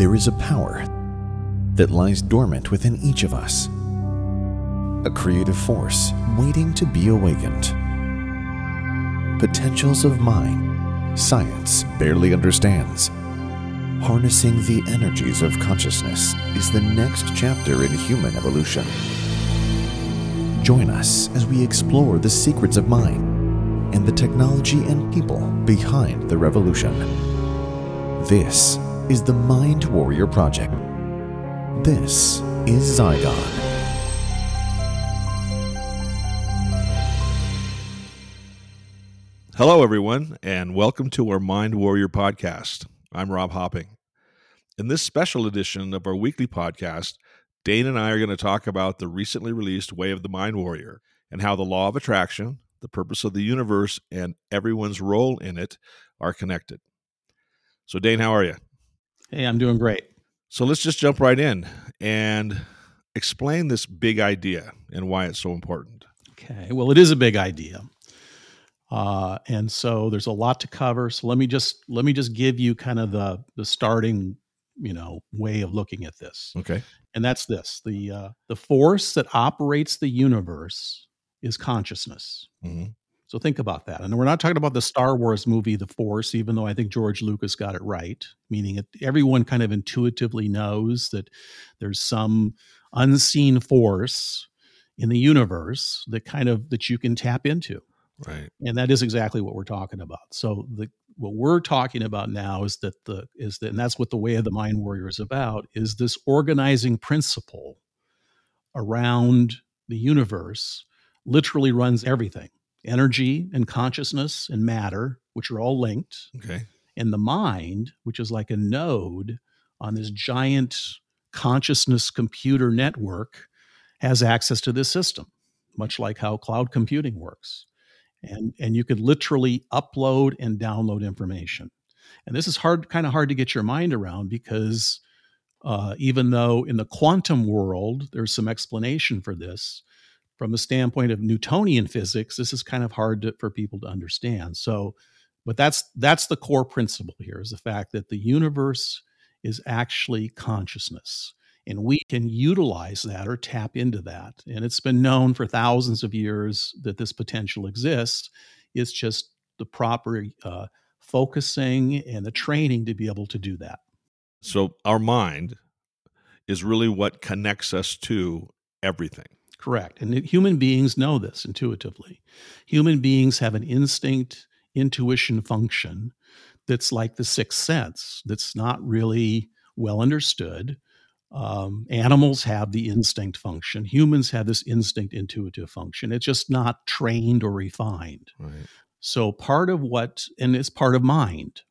there is a power that lies dormant within each of us, a creative force waiting to be awakened. Potentials of mind, science barely understands. Harnessing the energies of consciousness is the next chapter in human evolution. Join us as we explore the secrets of mind and the technology and people behind the revolution. This is the Mind Warrior Project. This is Zygon. Hello, everyone, and welcome to our Mind Warrior podcast. I'm Rob Hopping. In this special edition of our weekly podcast, Dane and I are going to talk about the recently released Way of the Mind Warrior and how the law of attraction, the purpose of the universe, and everyone's role in it are connected. So, Dane, how are you? Hey, I'm doing great. So, let's just jump right in and explain this big idea and why it's so important. Okay. Well, it is a big idea. Uh, and so there's a lot to cover. So let me just let me just give you kind of the the starting, you know, way of looking at this. Okay. And that's this: the uh, the force that operates the universe is consciousness. hmm So think about that. And we're not talking about the Star Wars movie, The Force, even though I think George Lucas got it right, meaning it, everyone kind of intuitively knows that there's some unseen force in the universe that kind of that you can tap into. Right. And that is exactly what we're talking about. So the what we're talking about now is that the is that and that's what the way of the mind warrior is about is this organizing principle around the universe literally runs everything energy and consciousness and matter which are all linked Okay. and the mind which is like a node on this giant consciousness computer network has access to this system much like how cloud computing works and and you could literally upload and download information and this is hard kind of hard to get your mind around because uh, even though in the quantum world there's some explanation for this from the standpoint of newtonian physics this is kind of hard to, for people to understand. So but that's that's the core principle here is the fact that the universe is actually consciousness and we can utilize that or tap into that. And it's been known for thousands of years that this potential exists. It's just the proper uh, focusing and the training to be able to do that. So, our mind is really what connects us to everything. Correct. And human beings know this intuitively. Human beings have an instinct intuition function that's like the sixth sense that's not really well understood. Um, animals have the instinct function. Humans have this instinct intuitive function. It's just not trained or refined. Right. so part of what and it's part of mind.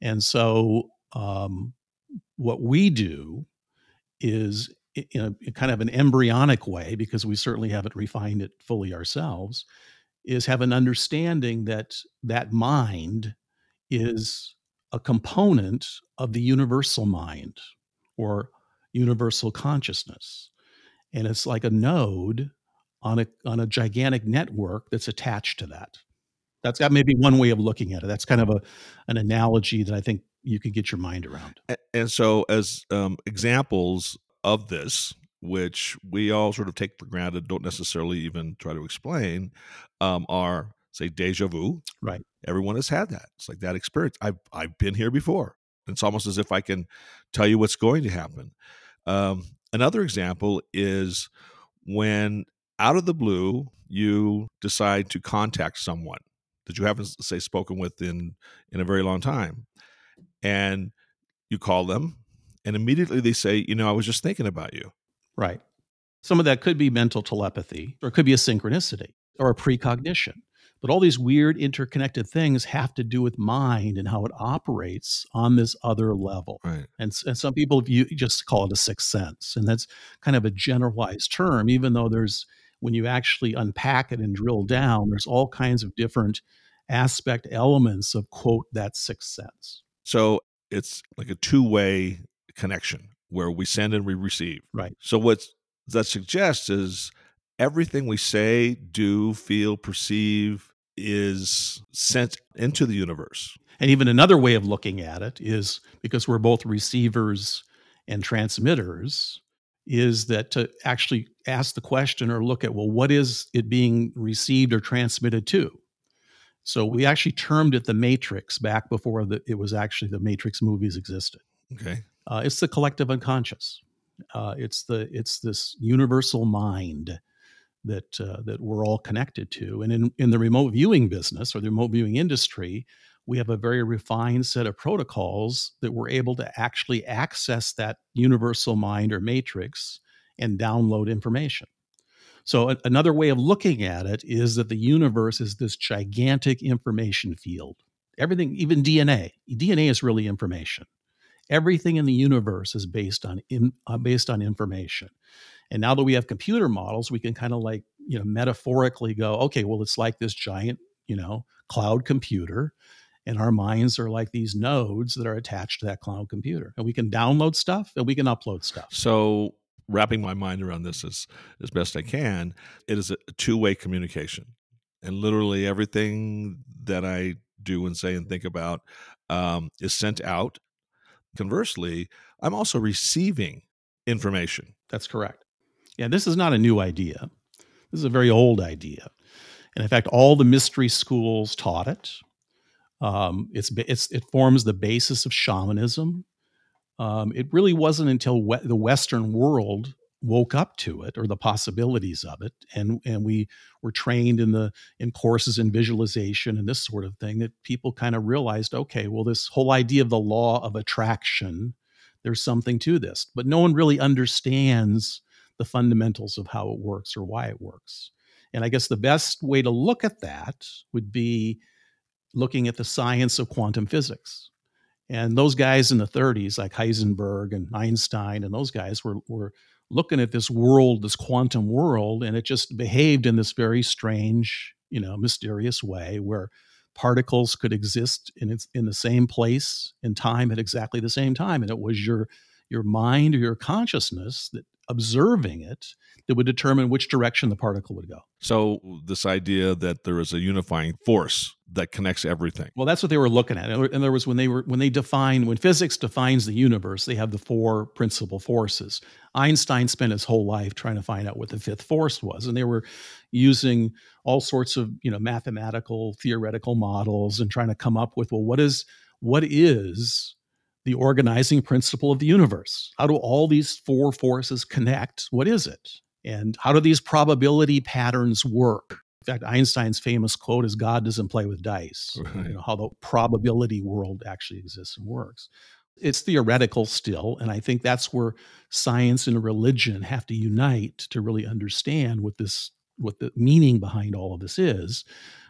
And so um, what we do is in a in kind of an embryonic way because we certainly haven't refined it fully ourselves is have an understanding that that mind is a component of the universal mind or universal consciousness. And it's like a node on a on a gigantic network that's attached to that. That's that may be one way of looking at it. That's kind of a an analogy that i think you can get your mind around. And so, as um, examples of this, which we all sort of take for granted, don't necessarily even try to explain, um, are say deja vu. Right. Everyone has had that. It's like that experience. I've I've been here before. It's almost as if I can tell you what's going to happen. Um, another example is when out of the blue you decide to contact someone that you haven't say spoken with in in a very long time and you call them and immediately they say you know i was just thinking about you. Right. Some of that could be mental telepathy or it could be a synchronicity or a precognition. But all these weird interconnected things have to do with mind and how it operates on this other level. Right. And, and some people view, just call it a sixth sense and that's kind of a generalized term even though there's when you actually unpack it and drill down there's all kinds of different aspect elements of quote that sixth sense. So it's like a two-way connection where we send and we receive Right. so what that suggests is everything we say do feel perceive is sent into the universe. And even another way of looking at it is because we're both receivers and transmitters, is that to actually ask the question or look at, well, what is it being received or transmitted to? So we actually termed it the Matrix back before the, it was actually the Matrix movies existed. Okay. Uh, it's the collective unconscious. Uh, it's the it's this universal mind that uh, that we're all connected to. And in in the remote viewing business or the remote viewing industry, we have a very refined set of protocols that we're able to actually access that universal mind or matrix and download information. So, a- another way of looking at it is that the universe is this gigantic information field. Everything, even DNA, DNA is really information. Everything in the universe is based on in, uh, based on information. And now that we have computer models, we can kind of like you know metaphorically go, okay, well, it's like this giant you know cloud computer, and our minds are like these nodes that are attached to that cloud computer, and we can download stuff and we can upload stuff. So, wrapping my mind around this as, as best I can, it is a two way communication. And literally everything that I do and say and think about um, is sent out. Conversely, I'm also receiving information. That's correct. Yeah, this is not a new idea. This is a very old idea. And in fact, all the mystery schools taught it. Um, it's, it's, it forms the basis of shamanism. Um, it really wasn't until we- the Western world woke up to it or the possibilities of it, and and we were trained in the in courses in visualization and this sort of thing that people kind of realized, okay, well, this whole idea of the law of attraction, there's something to this, but no one really understands the fundamentals of how it works or why it works. And I guess the best way to look at that would be looking at the science of quantum physics. And those guys in the 30s, like Heisenberg and Einstein, and those guys were, were looking at this world, this quantum world, and it just behaved in this very strange, you know, mysterious way where particles could exist in its, in the same place in time at exactly the same time, and it was your your mind or your consciousness that observing it that would determine which direction the particle would go. So, this idea that there is a unifying force that connects everything. Well, that's what they were looking at. In other words, when they were when they define when physics defines the universe, they have the four principal forces. Einstein spent his whole life trying to find out what the fifth force was, and they were using all sorts of you know mathematical theoretical models and trying to come up with well, what is what is the organizing principle of the universe? How do all these four forces connect? What is it? And how do these probability patterns work? In fact, Einstein's famous quote is God doesn't play with dice. Right. You know, how the probability world actually exists and works. It's theoretical still, and I think that's where science and religion have to unite to really understand what this what the meaning behind all of this is.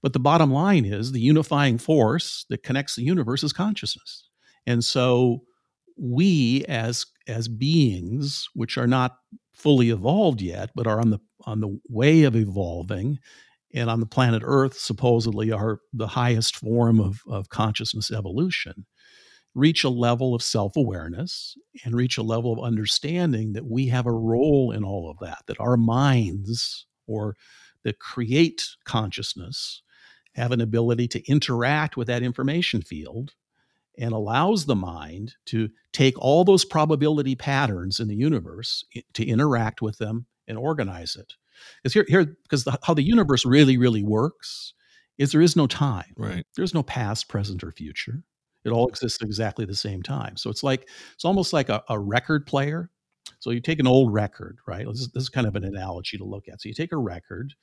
But the bottom line is the unifying force that connects the universe is consciousness. And so we as as beings which are not fully evolved yet but are on the on the way of evolving and on the planet earth supposedly are the highest form of, of consciousness evolution reach a level of self-awareness and reach a level of understanding that we have a role in all of that that our minds or that create consciousness have an ability to interact with that information field and allows the mind to take all those probability patterns in the universe to interact with them and organize it. Because here, here, because the, how the universe really, really works is there is no time. Right. There's no past, present, or future. It all exists at exactly the same time. So it's like it's almost like a, a record player. So you take an old record, right? This is, this is kind of an analogy to look at. So you take a record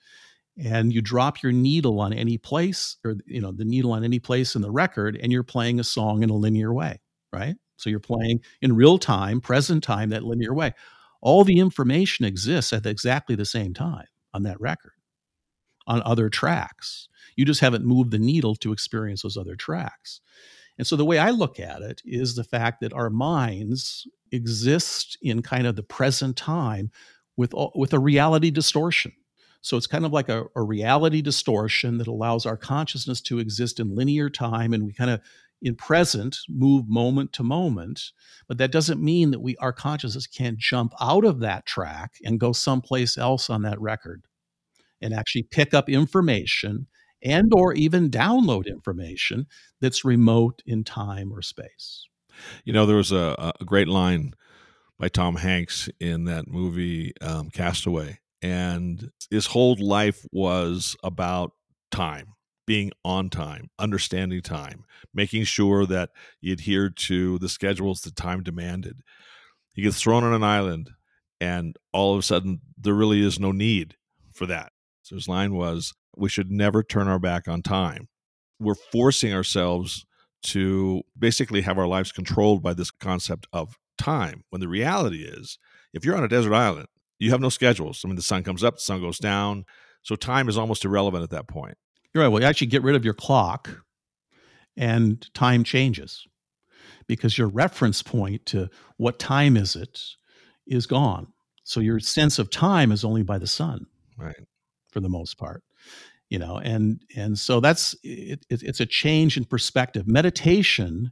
and you drop your needle on any place or you know the needle on any place in the record and you're playing a song in a linear way right? So you're playing in real time present time that linear way. All the information exists at exactly the same time on that record on other tracks. You just haven't moved the needle to experience those other tracks. And so the way i look at it is the fact that our minds exist in kind of the present time with all- with a reality distortion so it's kind of like a, a reality distortion that allows our consciousness to exist in linear time and we kind of in present move moment to moment but that doesn't mean that we our consciousness can't jump out of that track and go someplace else on that record and actually pick up information and or even download information that's remote in time or space. You know, there was a, a great line by Tom Hanks in that movie um, Castaway, and his whole life was about time, being on time, understanding time, making sure that he adhered to the schedules the time demanded. He gets thrown on an island, and all of a sudden, there really is no need for that. So his line was, We should never turn our back on time. We're forcing ourselves to basically have our lives controlled by this concept of time when the reality is if you're on a desert island you have no schedules. I mean the sun comes up the sun goes down. So time is almost irrelevant at that point. You're right. Well you actually get rid of your clock and time changes because your reference point to what time is it is gone. So your sense of time is only by the sun right. for the most part you know and and so that's it, it, it's a change in perspective. Meditation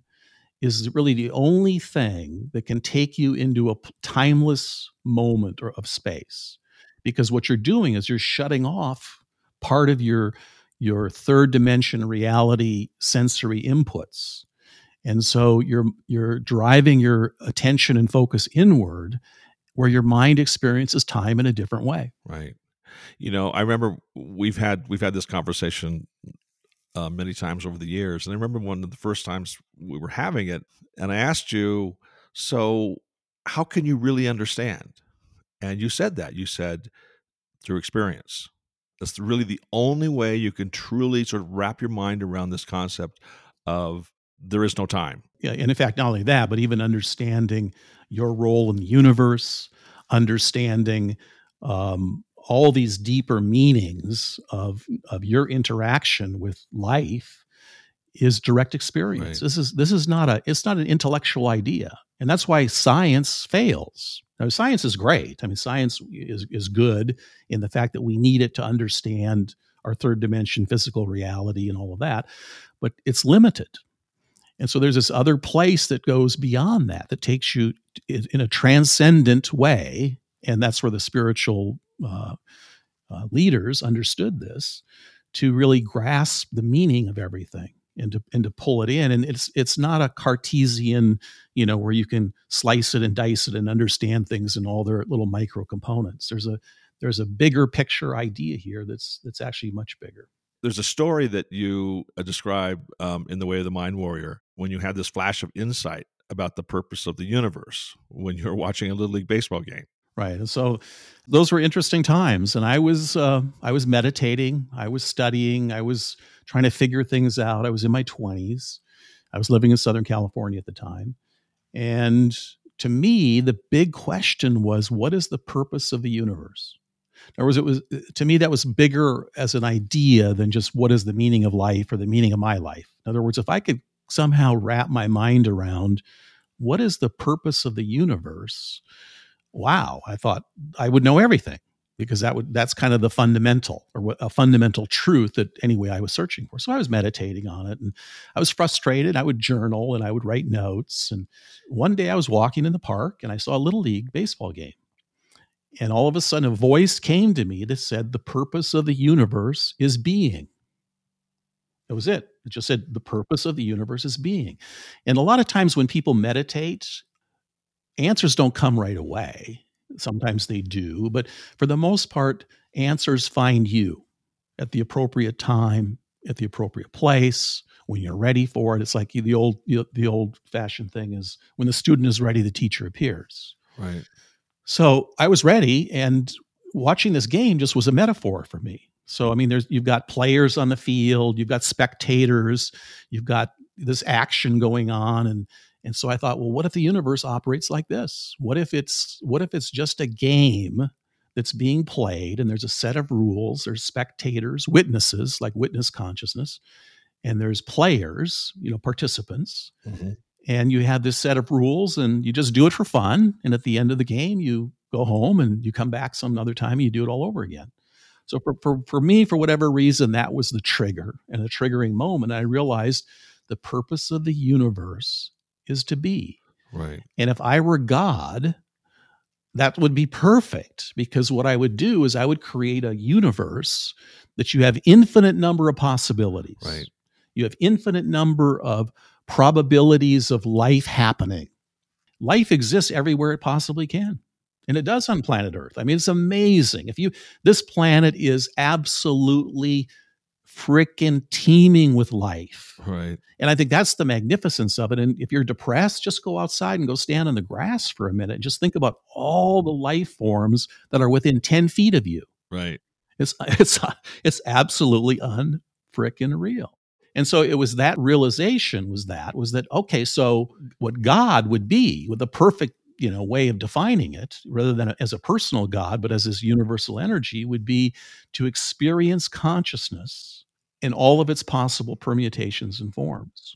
is really the only thing that can take you into a timeless moment or of space. Because what you're doing is you're shutting off part of your your third dimension reality sensory inputs. And so you're you're driving your attention and focus inward where your mind experiences time in a different way. Right. You know i remember we've had we've had this conversation uh, many times over the years and i remember one of the first times we were having it and i asked you so how can you really understand? And you said that. You said through experience. That's really the only way you can truly sort of wrap your mind around this concept of there is no time. Yeah and in fact not only that but even understanding your role in the universe understanding um, all these deeper meanings of of your interaction with life is direct experience. Right. This is this is not a it's not an intellectual idea. And that's why science fails. Now science is great. I mean science is is good in the fact that we need it to understand our third dimension physical reality and all of that, but it's limited. And so there's this other place that goes beyond that that takes you in a transcendent way and that's where the spiritual uh, uh, leaders understood this to really grasp the meaning of everything and to and to pull it in. And it's it's not a cartesian you know where you can slice it and dice it and understand things in all their little micro components. There's a there's a bigger picture idea here that's that's actually much bigger. There's a story that you uh, describe um, in the way of the mind warrior when you had this flash of insight about the purpose of the universe when you were watching a little league baseball game Right. So those were interesting times. And I was uh, I was meditating, I was studying, I was trying to figure things out. I was in my 20s. I was living in Southern California at the time. And to me, the big question was what is the purpose of the universe? In other words, it was to me that was bigger as an idea than just what is the meaning of life or the meaning of my life. In other words, if I could somehow wrap my mind around what is the purpose of the universe, wow, I thought I would know everything because that would that's kind of the fundamental or a fundamental truth that anyway I was searching for. So I was meditating on it and I was frustrated. I would journal and I would write notes. And one day I was walking in the park and I saw a little league baseball game. And all of a sudden a voice came to me that said the purpose of the universe is being. That was it. It just said the purpose of the universe is being. And a lot of times when people meditate answers don't come right away. Sometimes they do, but for the most part, answers find you at the appropriate time, at the appropriate place, when you're ready for it. It's like the old the old fashioned thing is when the student is ready, the teacher appears. Right. So I was ready, and watching this game just was a metaphor for me. So I mean, there's you've got players on the field, you've got spectators, you've got this action going on, and and so I thought, well, what if the universe operates like this? What if it's what if it's just a game that's being played and there's a set of rules, there's spectators, witnesses like witness consciousness, and there's players, you know, participants. Mm-hmm. And you have this set of rules and you just do it for fun. And at the end of the game, you go home and you come back some other time and you do it all over again. So for, for, for me, for whatever reason, that was the trigger and a triggering moment. I realized the purpose of the universe is to be. Right. And if I were God, that would be perfect because what I would do is I would create a universe that you have infinite number of possibilities. Right. You have infinite number of probabilities of life happening. Life exists everywhere it possibly can. And it does on planet Earth. I mean, it's amazing. If you this planet is absolutely freaking teeming with life. Right. And I think that's the magnificence of it. And if you're depressed, just go outside and go stand on the grass for a minute and just think about all the life forms that are within 10 feet of you. Right. It's it's it's absolutely unfreaking real. And so it was that realization was that was that okay, so what God would be with the perfect you know way of defining it rather than as a personal god but as this universal energy would be to experience consciousness in all of its possible permutations and forms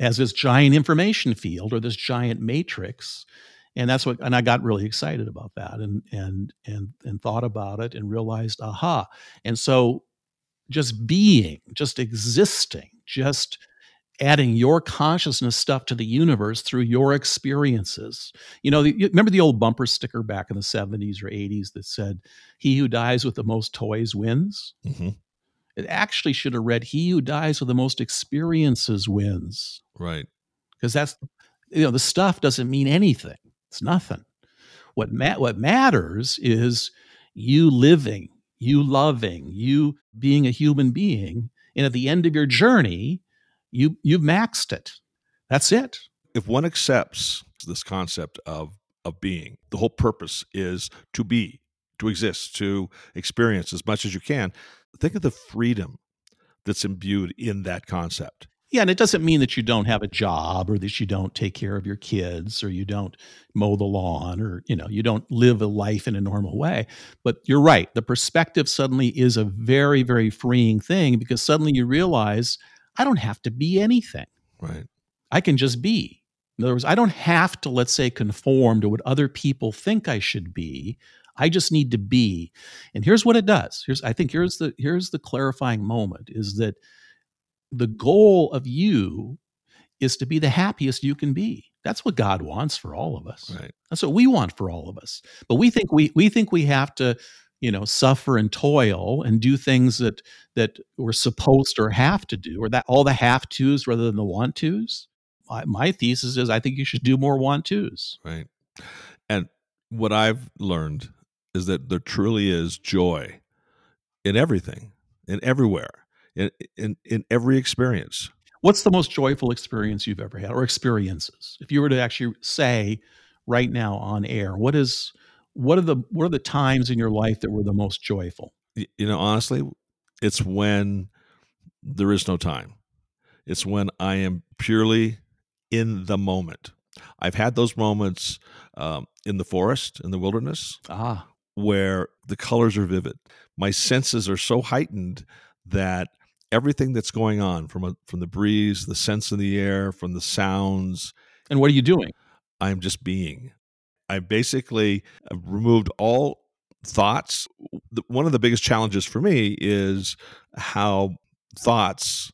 as this giant information field or this giant matrix and that's what and i got really excited about that and and and and thought about it and realized aha and so just being just existing just adding your consciousness stuff to the universe through your experiences. You know, you remember the old bumper sticker back in the 70s or 80s that said, He who dies with the most toys wins? Mm-hmm. It actually should have read, He who dies with the most experiences wins. Right. Because that's, you know, the stuff doesn't mean anything, it's nothing. What, ma- what matters is you living, you loving, you being a human being. And at the end of your journey, you you've maxed it. That's it. If one accepts this concept of of being, the whole purpose is to be, to exist, to experience as much as you can. Think of the freedom that's imbued in that concept. Yeah, and it doesn't mean that you don't have a job or that you don't take care of your kids or you don't mow the lawn or you know, you don't live a life in a normal way. But you're right. The perspective suddenly is a very very freeing thing because suddenly you realize I don't have to be anything. Right. I can just be. In other words, I don't have to, let's say, conform to what other people think I should be. I just need to be. And here's what it does. Here's I think here's the here's the clarifying moment is that the goal of you is to be the happiest you can be. That's what God wants for all of us. Right. That's what we want for all of us. But we think we we think we have to you know suffer and toil and do things that that we're supposed or have to do or that all the have to's rather than the want to's my, my thesis is i think you should do more want to's Right. And what I've learned is that there truly is joy in everything, in everywhere, in in, in every experience. what's the most joyful experience you've ever had or experiences if you were to actually say right now on air what is what are the what are the times in your life that were the most joyful You know, honestly, it's when there is no time. It's when I am purely in the moment. I've had those moments um, in the forest, in the wilderness, ah where the colors are vivid. My senses are so heightened that everything that's going on from a, from the breeze, the sense in the air, from the sounds, and what are you doing I'm just being. I basically have removed all thoughts. One of the biggest challenges for me is how thoughts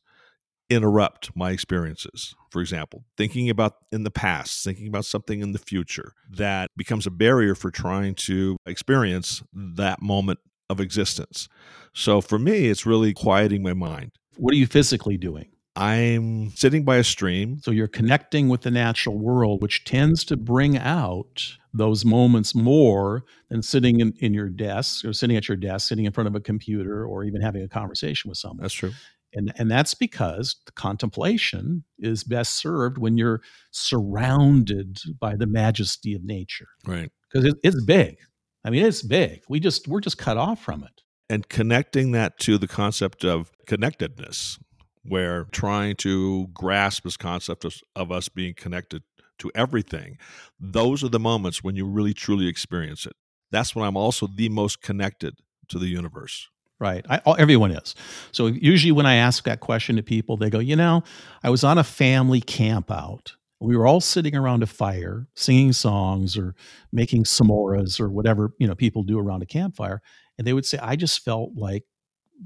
interrupt my experiences. For example, thinking about in the past, thinking about something in the future that becomes a barrier for trying to experience that moment of existence. So for me, it's really quieting my mind. what are you physically doing I'm sitting by a stream. So you're connecting with the natural world, which tends to bring out those moments more than sitting in, in your desk or sitting at your desk, sitting in front of a computer, or even having a conversation with someone. That's true. And, and that's because the contemplation is best served when you're surrounded by the majesty of nature. Right. Because it, it's big. I mean, it's big. We just we're just cut off from it. and connecting that to the concept of connectedness where trying to grasp this concept of, of us being connected to everything those are the moments when you really truly experience it that's when i'm also the most connected to the universe Right. I, all, everyone is. So usually when I ask that question to people, they go, you know, I was on a family camp out. We were all sitting around a fire, singing songs or making samoras or whatever, you know, people do around a campfire. And they would say, I just felt like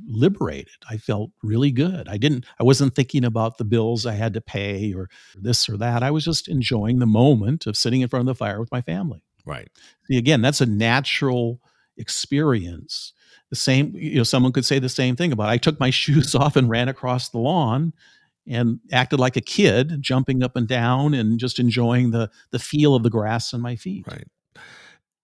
liberated. I felt really good. I didn't, I wasn't thinking about the bills I had to pay or this or that. I was just enjoying the moment of sitting in front of the fire with my family. Right. See, again, that's a natural experience. The same, you know, someone could say the same thing about I took my shoes off and ran across the lawn and acted like a kid, jumping up and down and just enjoying the the feel of the grass on my feet. Right.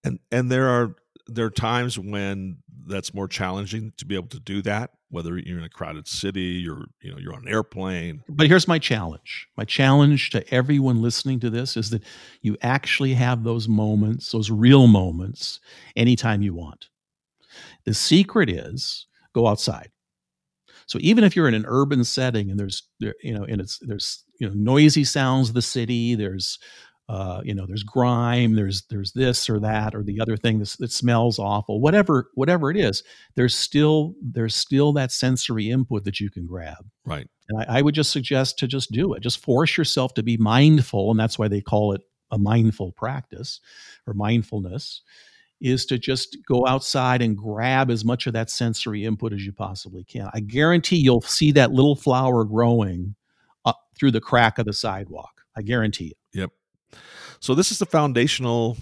And and there are there are times when that's more challenging to be able to do that whether you're in a crowded city you're you know you're on an airplane but here's my challenge my challenge to everyone listening to this is that you actually have those moments those real moments anytime you want the secret is go outside so even if you're in an urban setting and there's there, you know and it's there's you know noisy sounds of the city there's uh, you know, there's grime, there's there's this or that or the other thing that, that smells awful, whatever whatever it is. There's still there's still that sensory input that you can grab. Right. And I, I would just suggest to just do it. Just force yourself to be mindful, and that's why they call it a mindful practice or mindfulness is to just go outside and grab as much of that sensory input as you possibly can. I guarantee you'll see that little flower growing up through the crack of the sidewalk. I guarantee it. Yep. So this is the foundational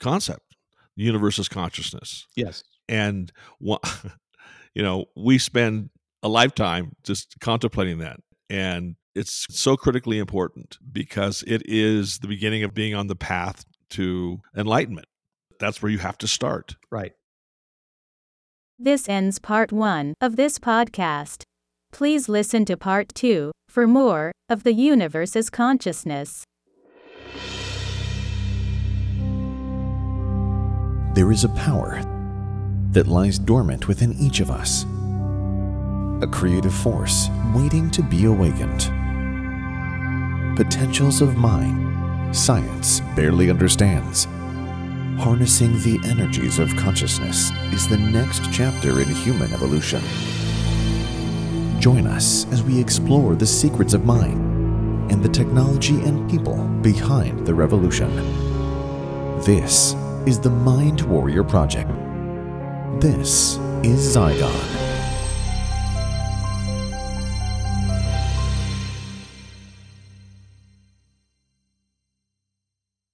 concept. The universe is consciousness. Yes. And you know, we spend a lifetime just contemplating that. And it's so critically important because it is the beginning of being on the path to enlightenment. That's where you have to start. Right. This ends part one of this podcast. Please listen to part two for more of the universe's consciousness. There is a power that lies dormant within each of us, a creative force waiting to be awakened. Potentials of mind, science barely understands. Harnessing the energies of consciousness is the next chapter in human evolution. Join us as we explore the secrets of mind and the technology and people behind the revolution. This is the Mind Warrior Project. This is Zygon.